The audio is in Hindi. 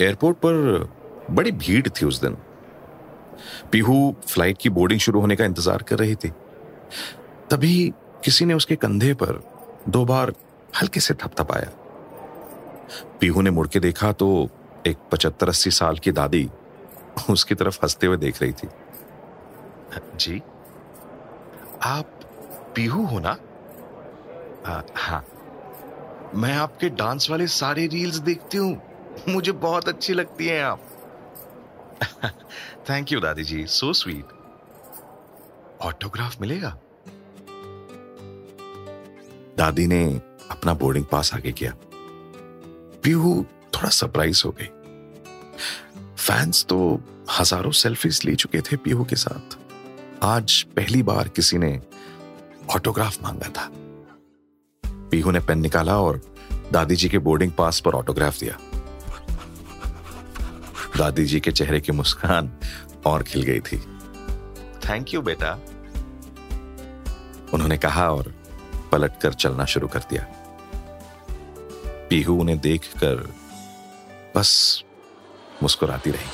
एयरपोर्ट पर बड़ी भीड़ थी उस दिन। पीहू फ़्लाइट की बोर्डिंग शुरू होने का इंतज़ार कर रही थी। तभी किसी ने उसके कंधे पर दो बार हल्के से थपथपाया। पीहू ने मुड़ के देखा तो एक पचहत्तर अस्सी साल की दादी उसकी तरफ़ हँसते हुए देख रही थी। जी? आप पीहू हो ना? आ, हाँ। मैं आपके डांस वाले सारे रील्स देखती हूँ। मुझे बहुत अच्छी लगती हैं आप। थैंक यू दादी जी। सो स्वीट ऑटोग्राफ मिलेगा? दादी ने अपना बोर्डिंग पास आगे किया। पीहू थोड़ा सरप्राइज़ हो गई। फैंस तो हज़ारों सेल्फीज ले चुके थे पीहू के साथ। आज पहली बार किसी ने ऑटोग्राफ मांगा था। पीहू ने पेन निकाला और दादी जी के बोर्डिंग पास पर ऑटोग्राफ दिया। दादी जी के चेहरे की मुस्कान और खिल गई थी। थैंक यू बेटा। उन्होंने कहा और पलटकर चलना शुरू कर दिया। पीहू उन्हें देखकर बस मुस्कुराती रही।